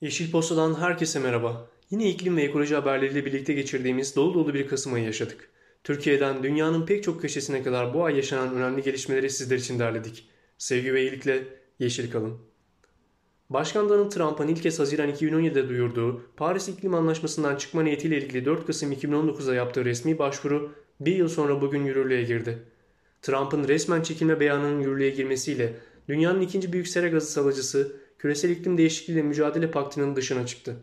Yeşil Posta'dan herkese merhaba. Yine iklim ve ekoloji haberleriyle birlikte geçirdiğimiz dolu dolu bir Kasım ayı yaşadık. Türkiye'den dünyanın pek çok köşesine kadar bu ay yaşanan önemli gelişmeleri sizler için derledik. Sevgi ve iyilikle yeşil kalın. Başkan Donald Trump'ın ilk kez Haziran 2017'de duyurduğu Paris İklim Anlaşması'ndan çıkma niyetiyle ilgili 4 Kasım 2019'da yaptığı resmi başvuru bir yıl sonra bugün yürürlüğe girdi. Trump'ın resmen çekilme beyanının yürürlüğe girmesiyle dünyanın ikinci büyük sera gazı salıcısı küresel iklim değişikliğiyle mücadele paktının dışına çıktı.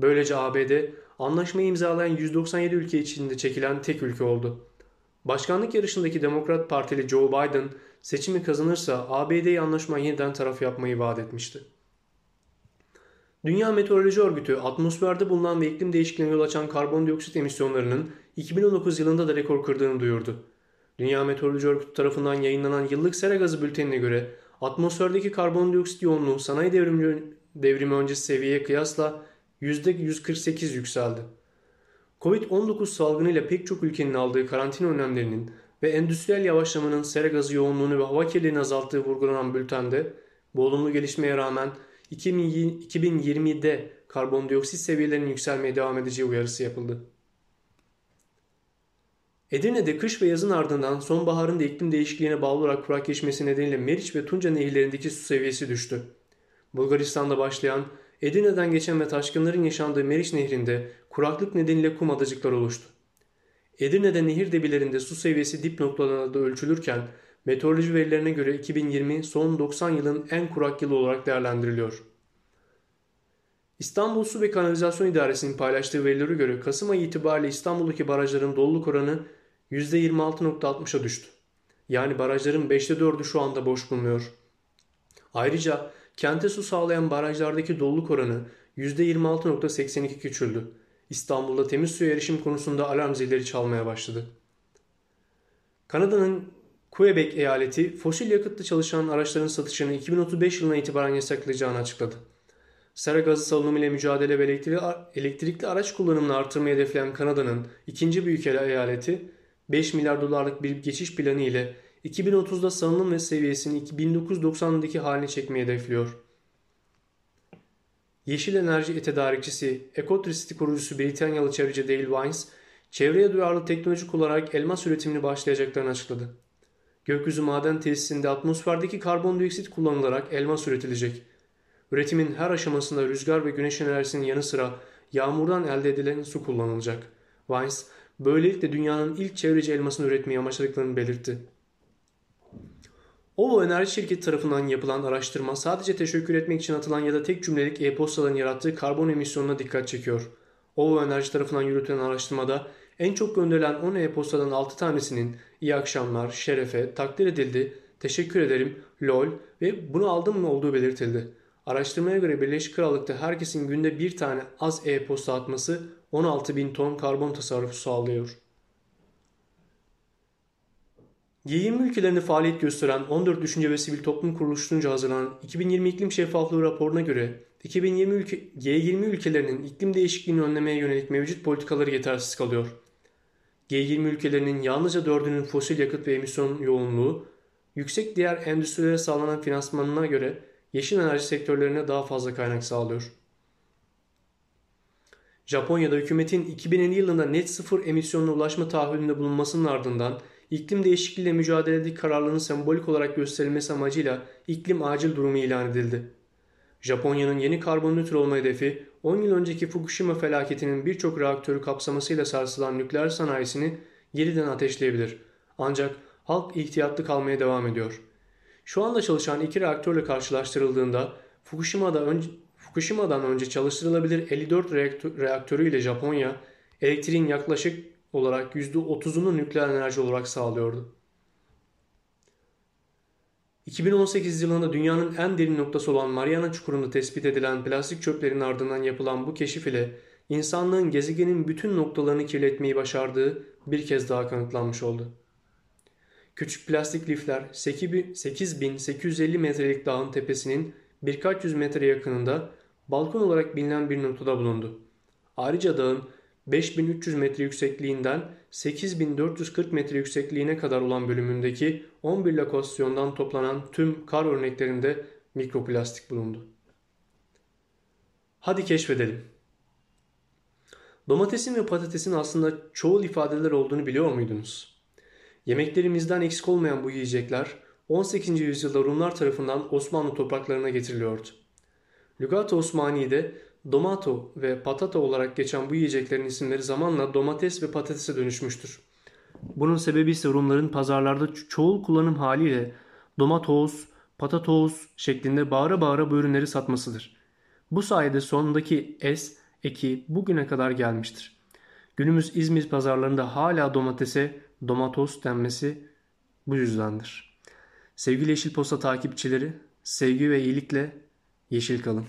Böylece ABD anlaşmayı imzalayan 197 ülke içinde çekilen tek ülke oldu. Başkanlık yarışındaki Demokrat Partili Joe Biden seçimi kazanırsa ABD'yi anlaşma yeniden taraf yapmayı vaat etmişti. Dünya Meteoroloji Örgütü atmosferde bulunan ve iklim değişikliğine yol açan karbondioksit emisyonlarının 2019 yılında da rekor kırdığını duyurdu. Dünya Meteoroloji Örgütü tarafından yayınlanan yıllık sera gazı bültenine göre atmosferdeki karbondioksit yoğunluğu sanayi devrimi, devrimi öncesi seviyeye kıyasla %148 yükseldi. Covid-19 salgınıyla pek çok ülkenin aldığı karantina önlemlerinin ve endüstriyel yavaşlamanın sera gazı yoğunluğunu ve hava kirliliğini azalttığı vurgulanan bültende bu olumlu gelişmeye rağmen 2020'de karbondioksit seviyelerinin yükselmeye devam edeceği uyarısı yapıldı. Edirne'de kış ve yazın ardından sonbaharın da iklim değişikliğine bağlı olarak kurak geçmesi nedeniyle Meriç ve Tunca nehirlerindeki su seviyesi düştü. Bulgaristan'da başlayan Edirne'den geçen ve taşkınların yaşandığı Meriç Nehri'nde kuraklık nedeniyle kum adacıklar oluştu. Edirne'de nehir debilerinde su seviyesi dip noktalarında ölçülürken meteoroloji verilerine göre 2020 son 90 yılın en kurak yılı olarak değerlendiriliyor. İstanbul Su ve Kanalizasyon İdaresi'nin paylaştığı verilere göre Kasım ayı itibariyle İstanbul'daki barajların doluluk oranı %26.60'a düştü. Yani barajların 5'te 4'ü şu anda boş bulunuyor. Ayrıca kente su sağlayan barajlardaki doluluk oranı %26.82 küçüldü. İstanbul'da temiz suya erişim konusunda alarm zilleri çalmaya başladı. Kanada'nın Quebec eyaleti fosil yakıtlı çalışan araçların satışını 2035 yılına itibaren yasaklayacağını açıkladı. Sera gazı salınımı ile mücadele ve elektrikli araç kullanımını artırmayı hedefleyen Kanada'nın ikinci büyük eyaleti 5 milyar dolarlık bir geçiş planı ile 2030'da salınım ve seviyesini 1990'daki haline çekmeyi hedefliyor. Yeşil enerji tedarikçisi Ecotricity kurucusu Britanyalı çevreci Dale Vines, çevreye duyarlı teknoloji kullanarak elmas üretimini başlayacaklarını açıkladı. Gökyüzü maden tesisinde atmosferdeki karbondioksit kullanılarak elmas üretilecek. Üretimin her aşamasında rüzgar ve güneş enerjisinin yanı sıra yağmurdan elde edilen su kullanılacak. Vines, böylelikle dünyanın ilk çevreci elmasını üretmeyi amaçladıklarını belirtti. Ovo Enerji Şirketi tarafından yapılan araştırma sadece teşekkür etmek için atılan ya da tek cümlelik e-postaların yarattığı karbon emisyonuna dikkat çekiyor. Ovo Enerji tarafından yürütülen araştırmada en çok gönderilen 10 e-postadan 6 tanesinin iyi akşamlar, şerefe, takdir edildi, teşekkür ederim, lol ve bunu aldım mı olduğu belirtildi. Araştırmaya göre Birleşik Krallık'ta herkesin günde bir tane az e-posta atması 16 bin ton karbon tasarrufu sağlıyor. G20 ülkelerinde faaliyet gösteren 14 düşünce ve sivil toplum kuruluşunca hazırlanan 2020 iklim şeffaflığı raporuna göre 2020 ülke, G20 ülkelerinin iklim değişikliğini önlemeye yönelik mevcut politikaları yetersiz kalıyor. G20 ülkelerinin yalnızca dördünün fosil yakıt ve emisyon yoğunluğu, yüksek diğer endüstrilere sağlanan finansmanına göre yeşil enerji sektörlerine daha fazla kaynak sağlıyor. Japonya'da hükümetin 2050 yılında net sıfır emisyonuna ulaşma taahhüdünde bulunmasının ardından iklim değişikliğiyle mücadeledeki kararlılığının sembolik olarak gösterilmesi amacıyla iklim acil durumu ilan edildi. Japonya'nın yeni karbon nötr olma hedefi 10 yıl önceki Fukushima felaketinin birçok reaktörü kapsamasıyla sarsılan nükleer sanayisini yeniden ateşleyebilir. Ancak halk ihtiyatlı kalmaya devam ediyor. Şu anda çalışan iki reaktörle karşılaştırıldığında Fukushima'da önce, Fukushima'dan önce çalıştırılabilir 54 reaktör, reaktörüyle Japonya elektriğin yaklaşık olarak %30'unu nükleer enerji olarak sağlıyordu. 2018 yılında dünyanın en derin noktası olan Mariana Çukuru'nda tespit edilen plastik çöplerin ardından yapılan bu keşif ile insanlığın gezegenin bütün noktalarını kirletmeyi başardığı bir kez daha kanıtlanmış oldu. Küçük plastik lifler 8850 metrelik dağın tepesinin birkaç yüz metre yakınında balkon olarak bilinen bir noktada bulundu. Ayrıca dağın 5300 metre yüksekliğinden 8440 metre yüksekliğine kadar olan bölümündeki 11 lokasyondan toplanan tüm kar örneklerinde mikroplastik bulundu. Hadi keşfedelim. Domatesin ve patatesin aslında çoğul ifadeler olduğunu biliyor muydunuz? Yemeklerimizden eksik olmayan bu yiyecekler 18. yüzyılda Rumlar tarafından Osmanlı topraklarına getiriliyordu. Lügat-ı Osmani'de domato ve patata olarak geçen bu yiyeceklerin isimleri zamanla domates ve patatese dönüşmüştür. Bunun sebebi ise Rumların pazarlarda çoğul kullanım haliyle domatos, patatos şeklinde bağıra bağıra bu ürünleri satmasıdır. Bu sayede sondaki es eki bugüne kadar gelmiştir. Günümüz İzmir pazarlarında hala domatese domatos denmesi bu yüzdendir. Sevgili Yeşil Posta takipçileri, sevgi ve iyilikle yeşil kalın.